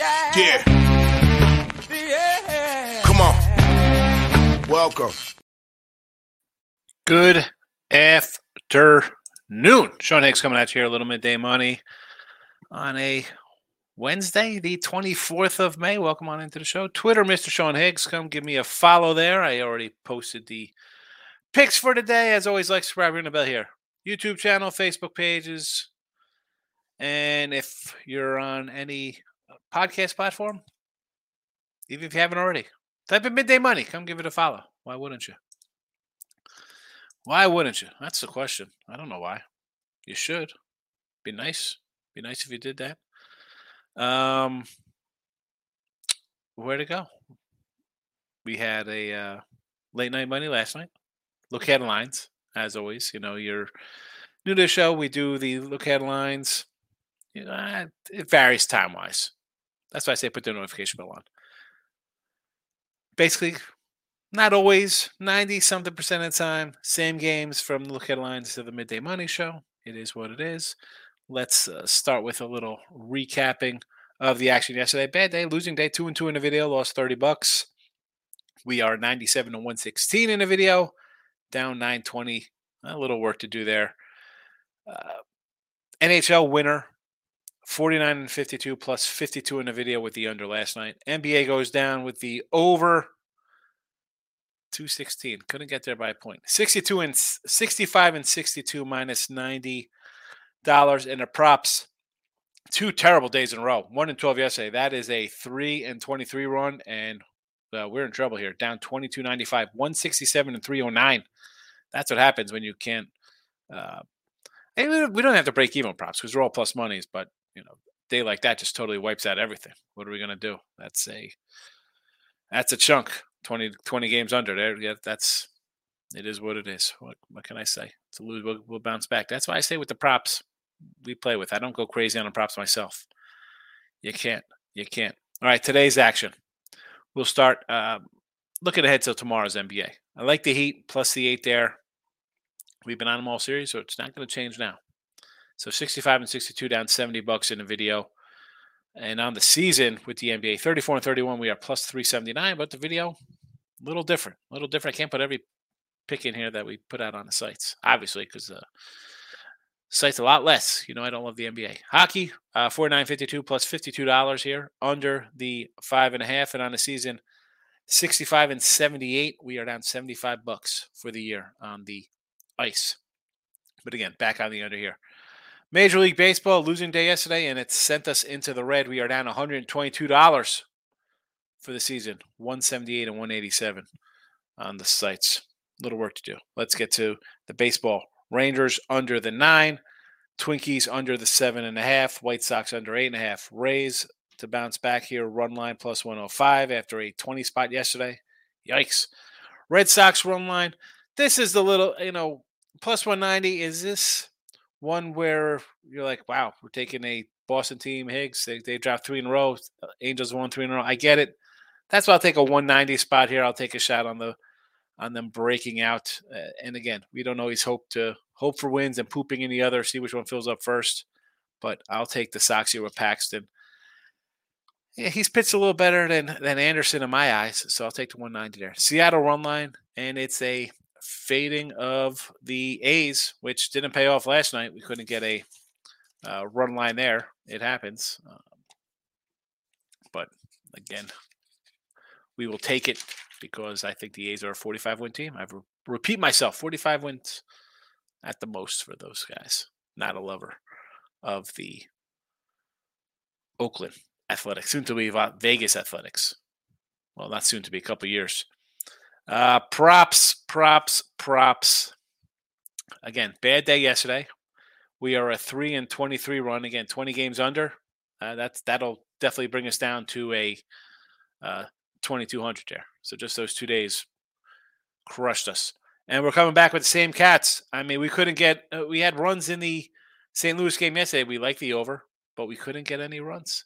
yeah. Yeah. Yeah. Come on. Welcome. Good afternoon. Sean Higgs coming at you here, a little midday money on a Wednesday, the 24th of May. Welcome on into the show. Twitter, Mr. Sean Higgs. Come give me a follow there. I already posted the picks for today. As always, like, subscribe, ring the bell here. YouTube channel, Facebook pages. And if you're on any podcast platform, even if you haven't already, type in midday money. Come give it a follow. Why wouldn't you? Why wouldn't you? That's the question. I don't know why. You should. Be nice. Be nice if you did that. Um, where to go? We had a uh, late night money last night. Look at lines, as always. You know, you're new to the show. We do the look at lines. You know, it varies time wise. That's why I say put the notification bell on. Basically, not always 90 something percent of the time. Same games from the look headlines to the midday money show. It is what it is. Let's uh, start with a little recapping of the action yesterday. Bad day, losing day, two and two in the video, lost 30 bucks. We are 97 to 116 in the video, down 920. A little work to do there. Uh, NHL winner, 49 and 52 plus 52 in the video with the under last night. NBA goes down with the over 216. Couldn't get there by a point. 62 and 65 and 62 minus 90 dollars in the props. Two terrible days in a row. One and 12 yesterday. That is a three and 23 run, and uh, we're in trouble here. Down 22.95, 167 and 309. That's what happens when you can't. Uh, we don't have to break even props because we're all plus monies, but you know, day like that just totally wipes out everything. What are we gonna do? That's a that's a chunk. 20, 20 games under there. Yeah, that's it is what it is. What what can I say? To lose, we'll, we'll bounce back. That's why I say with the props we play with. I don't go crazy on the props myself. You can't. You can't. All right, today's action. We'll start uh, looking ahead to tomorrow's NBA. I like the Heat plus the eight there. We've been on them all series, so it's not going to change now. So 65 and 62 down 70 bucks in the video. And on the season with the NBA, 34 and 31, we are plus 379. But the video, a little different. A little different. I can't put every pick in here that we put out on the sites, obviously, because the site's a lot less. You know, I don't love the NBA. Hockey, uh, 49.52 plus $52 here, under the five and a half. And on the season, 65 and 78, we are down 75 bucks for the year on the ice. But again, back on the under here. Major League Baseball losing day yesterday, and it sent us into the red. We are down $122 for the season, 178 and 187 on the sites. Little work to do. Let's get to the baseball. Rangers under the nine, Twinkies under the seven and a half, White Sox under eight and a half. Rays to bounce back here, run line plus 105 after a 20 spot yesterday. Yikes. Red Sox run line. This is the little, you know, plus 190. Is this one where you're like, wow, we're taking a Boston team, Higgs. They, they dropped three in a row. Uh, Angels won three in a row. I get it. That's why I'll take a 190 spot here. I'll take a shot on the on them breaking out. Uh, and again, we don't always hope to hope for wins and pooping in the other. See which one fills up first. But I'll take the Sox here with Paxton. Yeah, he's pitched a little better than than Anderson in my eyes, so I'll take the 190 there. Seattle run line, and it's a fading of the A's, which didn't pay off last night. We couldn't get a uh, run line there. It happens. Um, but again, we will take it because I think the A's are a 45 win team. I re- repeat myself 45 wins at the most for those guys. Not a lover of the Oakland Athletics, soon to be Vegas Athletics. Well, not soon to be, a couple years. Uh, props, props, props. Again, bad day yesterday. We are a three and twenty-three run. Again, twenty games under. Uh, that's that'll definitely bring us down to a uh, twenty-two hundred there. So just those two days crushed us, and we're coming back with the same cats. I mean, we couldn't get. Uh, we had runs in the St. Louis game yesterday. We liked the over, but we couldn't get any runs.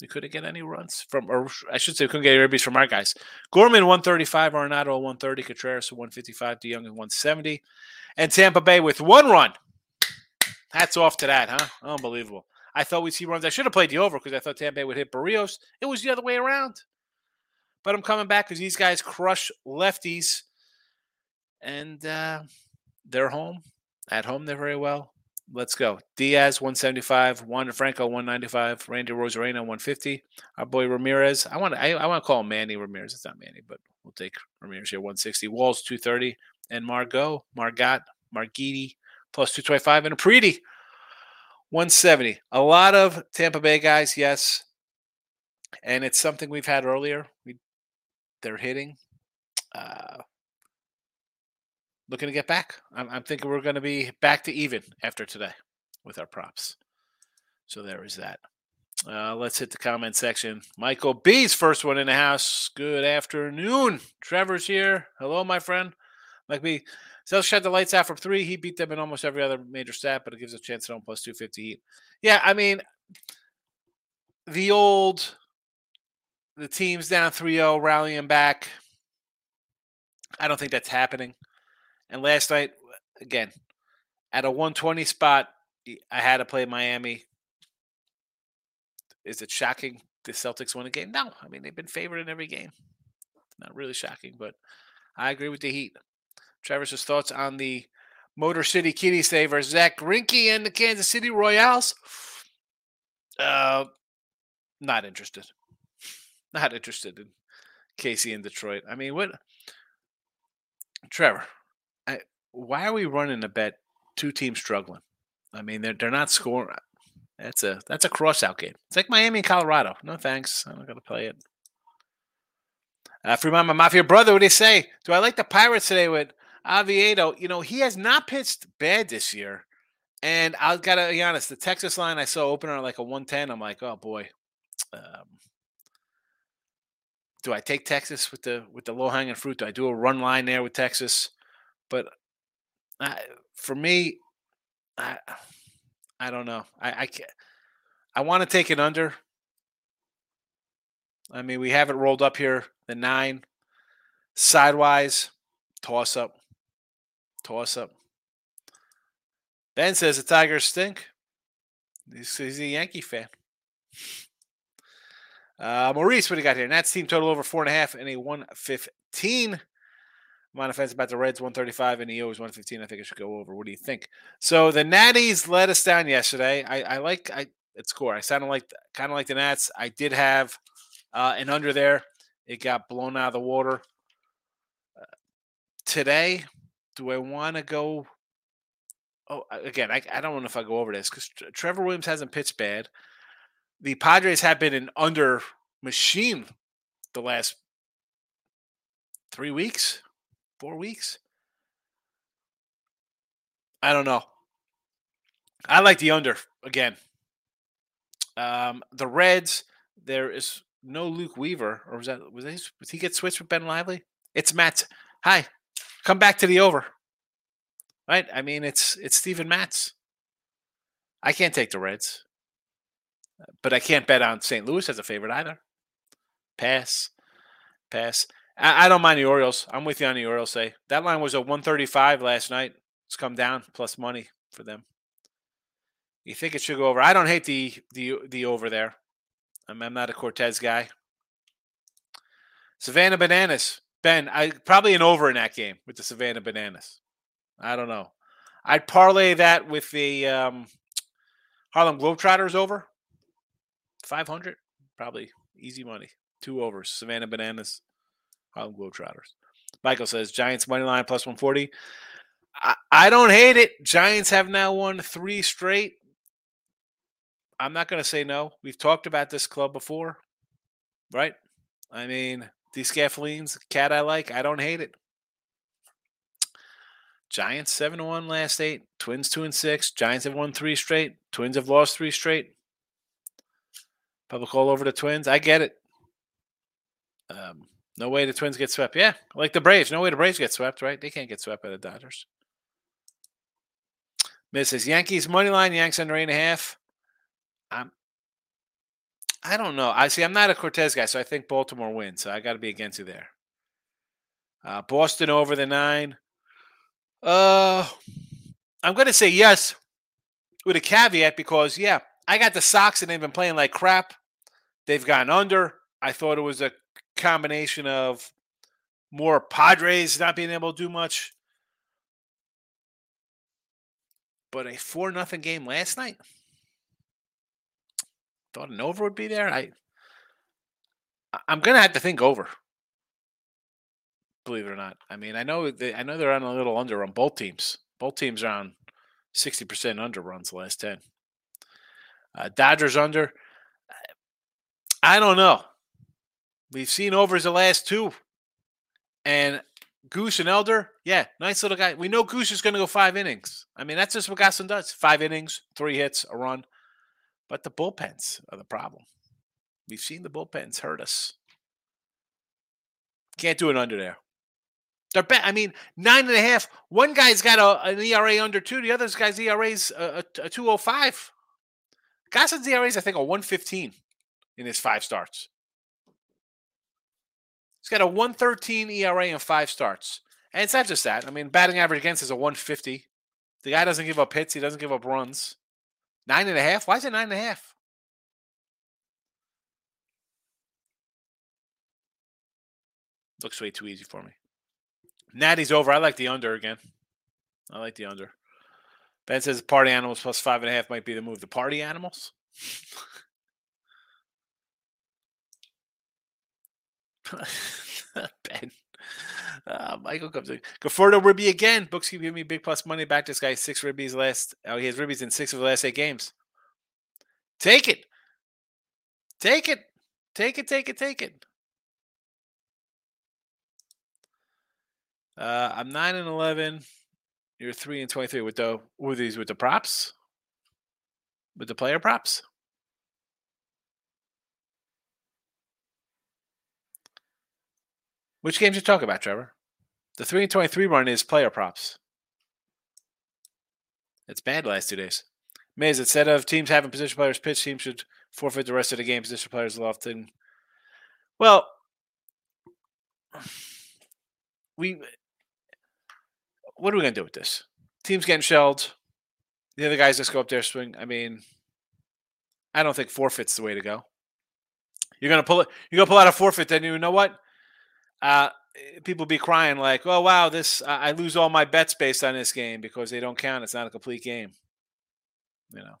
We couldn't get any runs from, or I should say, couldn't get any ribbies from our guys. Gorman 135, Arenado 130, Contreras 155, DeJong 170, and Tampa Bay with one run. Hats off to that, huh? Unbelievable. I thought we'd see runs. I should have played the over because I thought Tampa Bay would hit Berrios. It was the other way around. But I'm coming back because these guys crush lefties, and uh, they're home. At home, they're very well. Let's go. Diaz 175, Juan Franco 195, Randy Arozarena 150. Our boy Ramirez. I want to I, I want to call him Manny Ramirez. It's not Manny, but we'll take Ramirez here 160. Walls 230 and Margot Margot Margiti plus 225 and a Preedy 170. A lot of Tampa Bay guys, yes. And it's something we've had earlier. We they're hitting. Uh, looking to get back. I'm, I'm thinking we're going to be back to even after today with our props. So there is that. Uh, let's hit the comment section. Michael B's first one in the house. Good afternoon. Trevor's here. Hello, my friend. Mike B. Celtics shut the lights out from three. He beat them in almost every other major stat, but it gives us a chance to own plus 250 heat. Yeah, I mean, the old, the team's down 3 0, rallying back. I don't think that's happening. And last night, again, at a 120 spot, I had to play Miami. Is it shocking the Celtics won a game? No. I mean, they've been favored in every game. Not really shocking, but I agree with the Heat. Travis's thoughts on the Motor City Kitty Saver, Zack Greinke and the Kansas City Royals. Uh, not interested. Not interested in Casey in Detroit. I mean, what? Trevor, why are we running a bet two teams struggling? I mean, they're they're not scoring. That's a that's a crossout game. It's like Miami and Colorado. No thanks. I'm not gonna play it. Uh, Fremont, my mafia brother, what do you say? Do I like the Pirates today with Oviedo? You know, he has not pitched bad this year. And I've gotta be honest, the Texas line I saw opener like a 110. I'm like, oh boy. Um, do I take Texas with the with the low hanging fruit? Do I do a run line there with Texas? But For me, I I don't know. I I can't, I want to take it under. I mean, we have it rolled up here. The nine sidewise toss up, toss up. Ben says the Tigers stink. He's, he's a Yankee fan. Uh, Maurice, what do you got here? Nats team total over four and a half and a 115. I'm offense about the Reds 135 and the O's 115. I think it should go over. What do you think? So the Natties let us down yesterday. I, I like I at score. I sounded like kind of like the Nats. I did have uh, an under there. It got blown out of the water. Uh, today, do I want to go? Oh, again, I, I don't know if I go over this because Trevor Williams hasn't pitched bad. The Padres have been an under machine the last three weeks four weeks. I don't know. I like the under again. Um, the Reds, there is no Luke Weaver, or was that was he, was he get switched with Ben Lively? It's Matt. Hi, come back to the over. Right? I mean, it's it's Steven Matz. I can't take the Reds, but I can't bet on St. Louis as a favorite either. Pass, pass. I, I don't mind the Orioles. I'm with you on the Orioles. Say that line was a 135 last night. It's come down plus money for them. You think it should go over? I don't hate the the the over there. I'm, I'm not a Cortes guy. Savannah Bananas, Ben. I probably an over in that game with the Savannah Bananas. I don't know. I'd parlay that with the um, Harlem Globetrotters over 500. Probably easy money. Two overs. Savannah Bananas. Harlem Globetrotters. Michael says Giants money line plus 140. I, I don't hate it. Giants have now won three straight. I'm not going to say no. We've talked about this club before, right? I mean, these Scaffolines, cat I like. I don't hate it. Giants seven one last eight. Twins two and six. Giants have won three straight. Twins have lost three straight. Public all over the Twins. I get it. Um, no way the Twins get swept. Yeah, like the Braves. No way the Braves get swept, right? They can't get swept by the Dodgers. Mrs. Yankees money line. Yanks under eight and a half. I'm. I don't know. I see. I'm not a Cortes guy, so I think Baltimore wins. So I got to be against you there. Uh, Boston over the nine. Uh, I'm going to say yes with a caveat because yeah, I got the Sox and they've been playing like crap. They've gone under. I thought it was a combination of more Padres not being able to do much. But a four nothing game last night. Thought an over would be there. I I'm gonna have to think over. Believe it or not. I mean, I know they, I know they're on a little under on both teams. Both teams are on sixty percent under runs the last ten. Uh, Dodgers under. I don't know. We've seen overs the last two, and Goose and Elder, yeah, nice little guy. We know Goose is going to go five innings. I mean, that's just what Gonsolin does: five innings, three hits, a run. But the bullpens are the problem. We've seen the bullpens hurt us. Can't do it under there. They're bad. I mean, nine and a half. One guy's got a, an ERA under two. The other guy's ERA's uh, uh, a, a, a 205. Gonsolin's ERA's, I think, a 115 in his five starts. He's got a 113 ERA in five starts. And it's not just that. I mean, batting average against is a 150. The guy doesn't give up hits. He doesn't give up runs. Nine and a half? Why is it nine and a half? Looks way too easy for me. Natty's over. I like the under again. I like the under. Ben says party animals plus five and a half might be the move. The party animals? ben. Uh, Michael comes in. Gafordo Ribby again. Books keep giving me big plus money back. This guy six ribbies last. Oh, he has ribbies in six of the last eight games. Take it. Take it. Take it. Take it. Take it. Uh, I'm nine and eleven. You're three and twenty-three with the with these with the props, with the player props. Which games you talk about, Trevor? The three and twenty-three run is player props. It's bad the last two days. Mays, instead of teams having position players pitch, teams should forfeit the rest of the game. Position players will often. Well, we what are we gonna do with this? Team's getting shelled. The other guys just go up there swing. I mean, I don't think forfeit's the way to go. You're gonna pull it. You're gonna pull out a forfeit. Then you know what? Uh, people be crying like, "Oh wow, this I lose all my bets based on this game because they don't count. It's not a complete game." You know,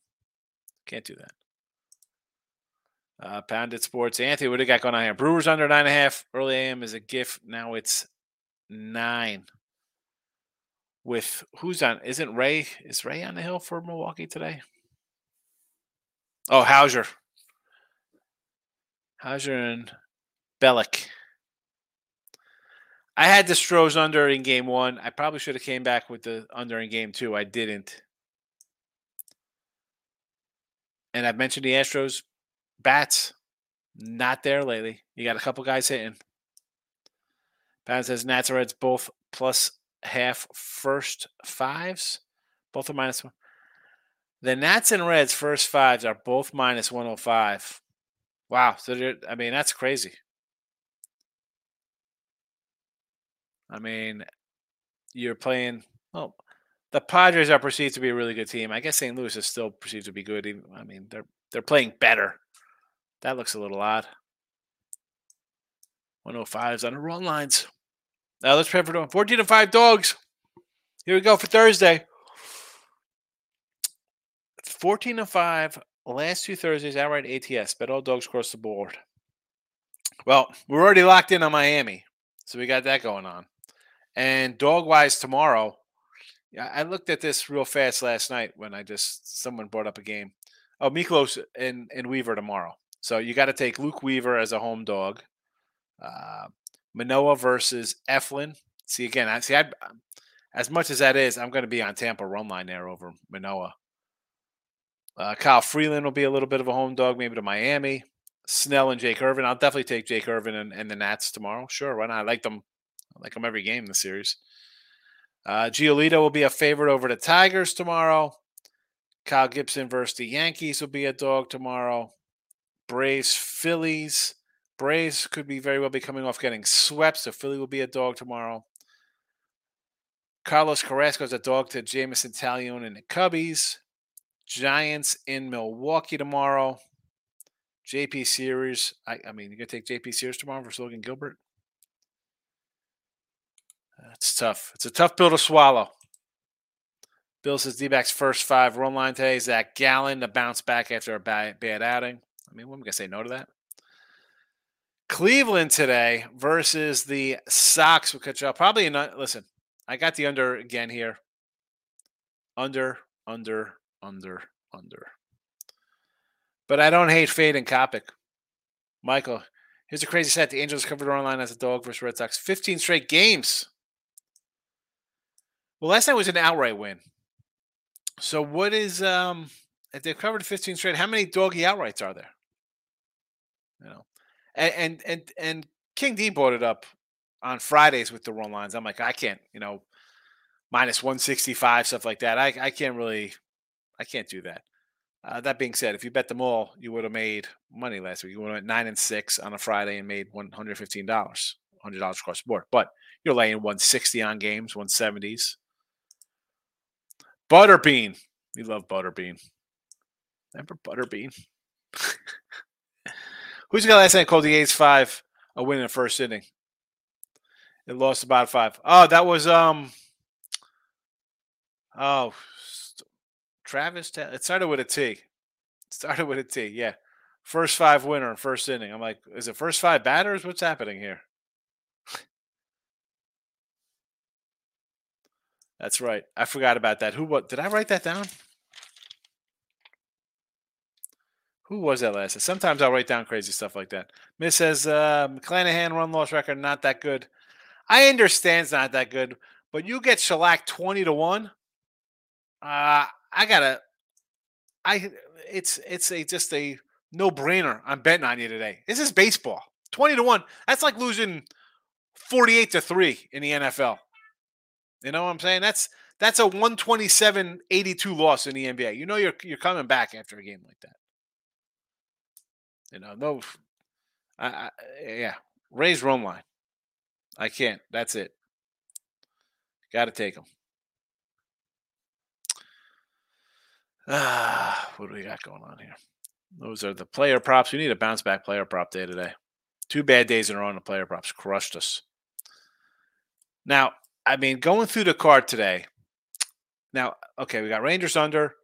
can't do that. Uh, Pounded Sports. Anthony, what do you got going on here? Brewers under nine and a half. Early AM is a gift. Now it's nine with who's on? Isn't Rea? Is Rea on the hill for Milwaukee today? Oh, Houser. Houser and Bielak. I had the Stros under in game one. I probably should have came back with the under in game two. I didn't. And I've mentioned the Astros bats. Not there lately. You got a couple guys hitting. Pound says Nats and Reds both plus half first fives. Both are minus one. The Nats and Reds first fives are both minus 105. Wow. So, I mean, that's crazy. I mean, you're playing. Well, the Padres are perceived to be a really good team. I guess St. Louis is still perceived to be good. Even, I mean, they're they're playing better. That looks a little odd. 105s on the run lines. Now let's pray for doing 14 to 5 dogs. Here we go for Thursday. 14 to 5, last two Thursdays, outright ATS. Bet all dogs across the board. Well, we're already locked in on Miami. So we got that going on. And dog wise tomorrow, I looked at this real fast last night when I just someone brought up a game. Oh, Mikolas and, and Weaver tomorrow. So you got to take Luke Weaver as a home dog. Uh, Manoah versus Eflin. See again, I see. I as much as that is, I'm going to be on Tampa run line there over Manoah. Uh, Kyle Freeland will be a little bit of a home dog, maybe to Miami. Snell and Jake Irvin. I'll definitely take Jake Irvin and, and the Nats tomorrow. Sure, why not? I like them. I like them every game in the series. Uh, Giolito will be a favorite over the Tigers tomorrow. Kyle Gibson versus the Yankees will be a dog tomorrow. Braves, Phillies. Braves could be very well be coming off getting swept, so Philly will be a dog tomorrow. Carlos Carrasco is a dog to Jameson Taillon and the Cubbies. Giants in Milwaukee tomorrow. JP Sears. I, I mean, you're gonna take JP Sears tomorrow versus Logan Gilbert? It's tough. It's a tough pill to swallow. Bill says D first five run line today. Zac Gallen to bounce back after a bad, bad outing. I mean, what am I gonna say no to that? Cleveland today versus the Sox will catch up. Probably not. Listen, I got the under again here. Under, under, under, under. But I don't hate Fade and Kopech. Michael, here's a crazy set. The Angels covered our line as a dog versus Red Sox. 15 straight games. Well, last night was an outright win. So what is um if they've covered 15 straight, how many doggy outrights are there? You know. And and and, and King D brought it up on Fridays with the run lines. I'm like, I can't, you know, minus 165, stuff like that. I, I can't really, I can't do that. Uh, that being said, if you bet them all, you would have made money last week. You would have went nine and six on a Friday and made one hundred fifteen dollars, hundred dollars across the board. But you're laying one sixty on games, one seventies. Butterbean, we love Butterbean. Remember Butterbean? Who's guy last night called the A's five a win in the first inning? It lost about five. Oh, that was um. Oh, Travis. It started with a T. It started with a T. Yeah, first five winner in first inning. I'm like, is it first five batters? What's happening here? That's right. I forgot about that. Who? What? Did I write that down? Who was that last? Sometimes I'll write down crazy stuff like that. Miss says uh, McClanahan run loss record not that good. I understand it's not that good, but you get shellacked twenty to one. Uh, I gotta. I it's it's a just a no brainer. I'm betting on you today. This is baseball. Twenty to one. That's like losing forty eight to three in the NFL. You know what I'm saying? That's that's a 127-82 loss in the NBA. You know you're you're coming back after a game like that. You know, no, I, I yeah, raise run line. I can't. That's it. Got to take them. Ah, what do we got going on here? Those are the player props. We need a bounce back player prop day today. Two bad days in a row, and the player props crushed us. Now, I mean, going through the card today. Now, okay, we got Rangers under.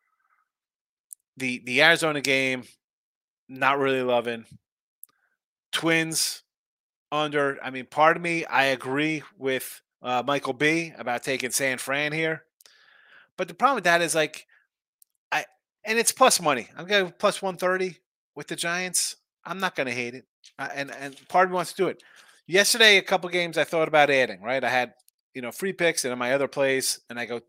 The the Arizona game, not really loving. Twins under. I mean, part of me, I agree with uh, Michael B about taking San Fran here. But the problem with that is like, I and it's plus money. I'm going plus 130 with the Giants. I'm not going to hate it. Uh, and and part of me wants to do it. Yesterday, a couple games I thought about adding. Right, I had you know free picks and in my other plays, and I go,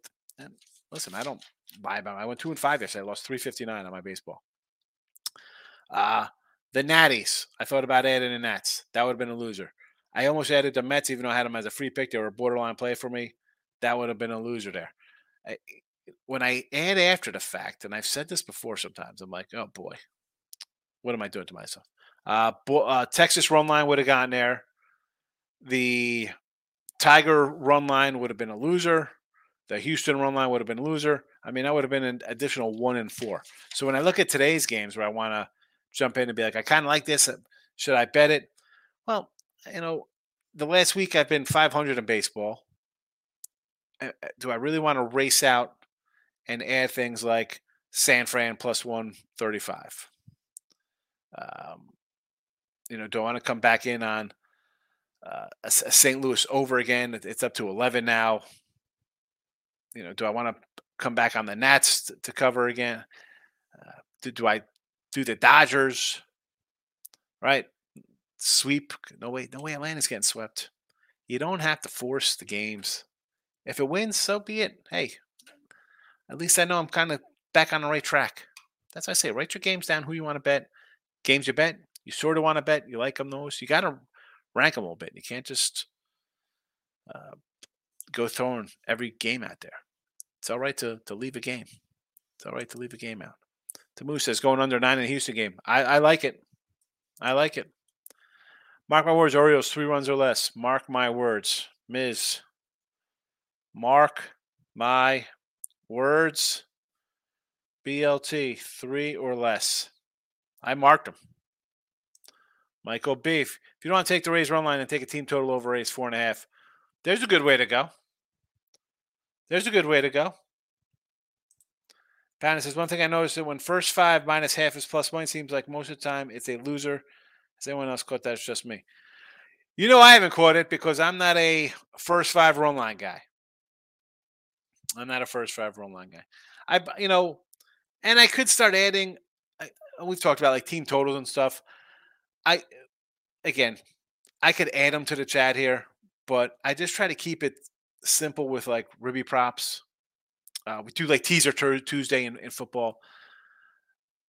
listen, I don't buy about. I went two and five yesterday. I lost 359 on my baseball. Uh the Natties. I thought about adding the Nats. That would have been a loser. I almost added the Mets, even though I had them as a free pick. They were a borderline play for me. That would have been a loser there. I, when I add after the fact, and I've said this before sometimes, I'm like, oh boy, what am I doing to myself? Uh, bo- uh Texas run line would have gotten there. The Tiger run line would have been a loser. The Houston run line would have been a loser. I mean, that would have been an additional one and four. So when I look at today's games where I want to jump in and be like, I kind of like this. Uh, should I bet it? Well, you know, the last week I've been 500 in baseball. Do I really want to race out and add things like San Fran plus 135? Um, you know, do I want to come back in on uh, a, a St. Louis over again? It's up to 11 now. You know, do I want to come back on the Nats to, to cover again? Uh, do, do I do the Dodgers, right? Sweep. No way, no way Atlanta's getting swept. You don't have to force the games. If it wins, so be it. Hey, at least I know I'm kind of back on the right track. That's why I say write your games down who you want to bet. Games you bet, you sort of want to bet, you like them those. You got to rank them a little bit. You can't just uh, go throwing every game out there. It's all right to, to leave a game. It's all right to leave a game out. Tamu says going under nine in the Houston game. I, I like it. I like it. Mark my words, Orioles three runs or less. Mark my words, Ms. Mark my words. BLT, three or less. I marked them. Michael Beef. If you don't want to take the Rays run line and take a team total over Rays four and a half, there's a good way to go. There's a good way to go. Bannon says one thing I noticed that when first five minus half is plus one, seems like most of the time it's a loser. Has anyone else caught that? It's just me. You know I haven't caught it because I'm not a first five run line guy. I'm not a first five run line guy. I you know, and I could start adding. We've talked about like team totals and stuff. I again, I could add them to the chat here, but I just try to keep it simple with like Ribby props. Uh, we do like teaser t- Tuesday in, in football.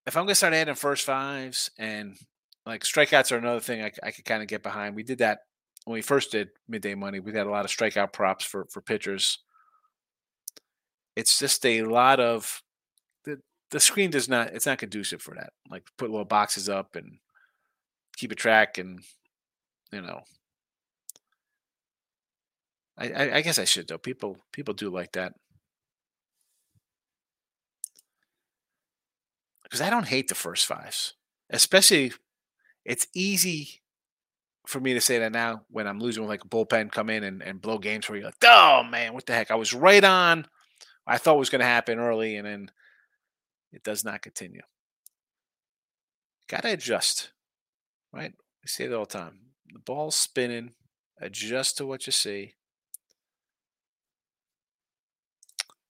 If I'm gonna start adding first fives and like strikeouts are another thing I, I could kind of get behind. We did that when we first did midday money. We had a lot of strikeout props for for pitchers. It's just a lot of the the screen does not it's not conducive for that. Like put little boxes up and keep a track and you know I, I, I guess I should though. People people do like that. Because I don't hate the first fives. Especially it's easy for me to say that now when I'm losing with like a bullpen come in and, and blow games where you're like, oh man, what the heck? I was right on. I thought was going to happen early and then it does not continue. Got to adjust, right? We say it all the time. The ball's spinning. Adjust to what you see.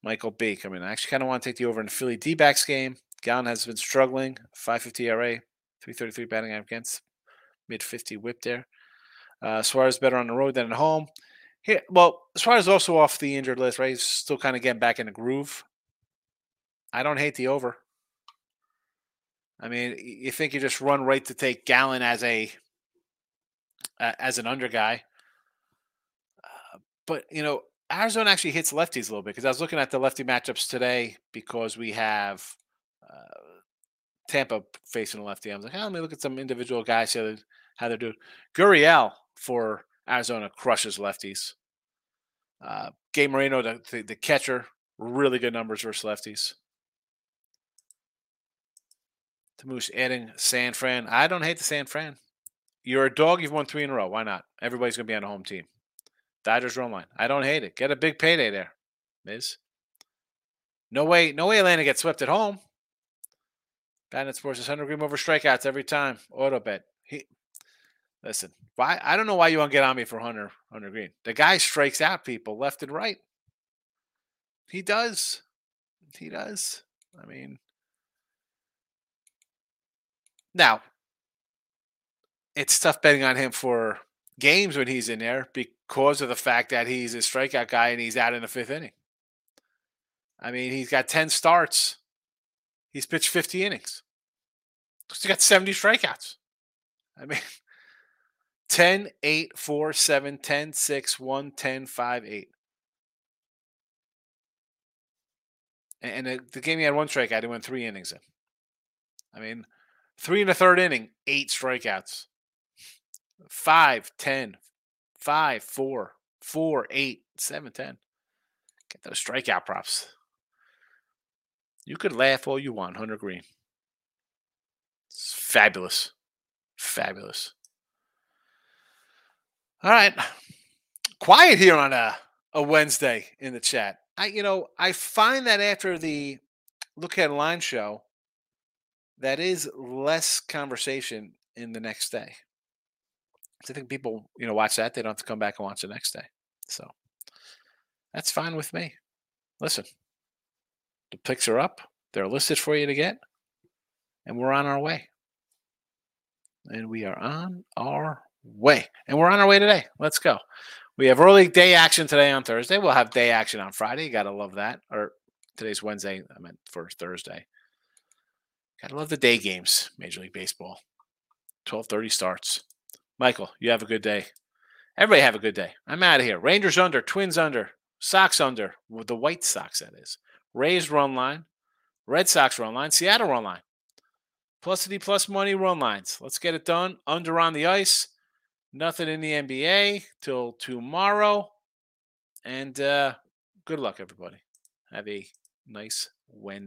Michael B. mean, I actually kind of want to take the over in the Philly D backs game. Gallen has been struggling. 550 ERA, 333 batting against, mid 50 whip there. Uh, Suarez better on the road than at home. Here, well, Suarez also off the injured list, right? He's still kind of getting back in the groove. I don't hate the over. I mean, you think you just run right to take Gallen as a uh, as an under guy, uh, but you know Arizona actually hits lefties a little bit because I was looking at the lefty matchups today because we have uh, Tampa facing a lefty. I was like, oh, let me look at some individual guys here, how they're doing. Gurriel for Arizona crushes lefties. Uh, Gabe Moreno, the, the, the catcher, really good numbers versus lefties. Tamush adding San Fran. I don't hate the San Fran. You're a dog. You've won three in a row. Why not? Everybody's going to be on a home team. Dodgers run line. I don't hate it. Get a big payday there, Miz. No way, no way Atlanta gets swept at home. Bandit Sports is 100 green over strikeouts every time. Auto bet. He, listen, why? I don't know why you want to get on me for Hunter, Hunter Greene. The guy strikes out people left and right. He does. He does. I mean, now it's tough betting on him for games when he's in there because of the fact that he's a strikeout guy and he's out in the fifth inning. I mean, he's got 10 starts. He's pitched 50 innings. He's got 70 strikeouts. I mean, 10, 8, 4, 7, 10, 6, 1, 10, 5, 8. And the, the game he had one strikeout, he went three innings in. I mean, three in the third inning, eight strikeouts. Five, 10, five, four, four, eight, seven, ten. Get those strikeout props. You could laugh all you want, Hunter Greene. It's fabulous. Fabulous. All right. Quiet here on a, a Wednesday in the chat. I you know, I find that after the look at line show, that is less conversation in the next day. I think people, you know, watch that. They don't have to come back and watch the next day. So that's fine with me. Listen, the picks are up. They're listed for you to get. And we're on our way. And we are on our way. And we're on our way today. Let's go. We have early day action today on Thursday. We'll have day action on Friday. You got to love that. Or today's Wednesday. I meant for Thursday. Got to love the day games, Major League Baseball. 1230 starts. Michael, you have a good day. Everybody have a good day. I'm out of here. Rangers under, Twins under, Sox under, with the White Sox, that is. Rays run line, Red Sox run line, Seattle run line. Plusity plus money run lines. Let's get it done. Under on the ice. Nothing in the NBA till tomorrow. And uh, good luck, everybody. Have a nice Wednesday.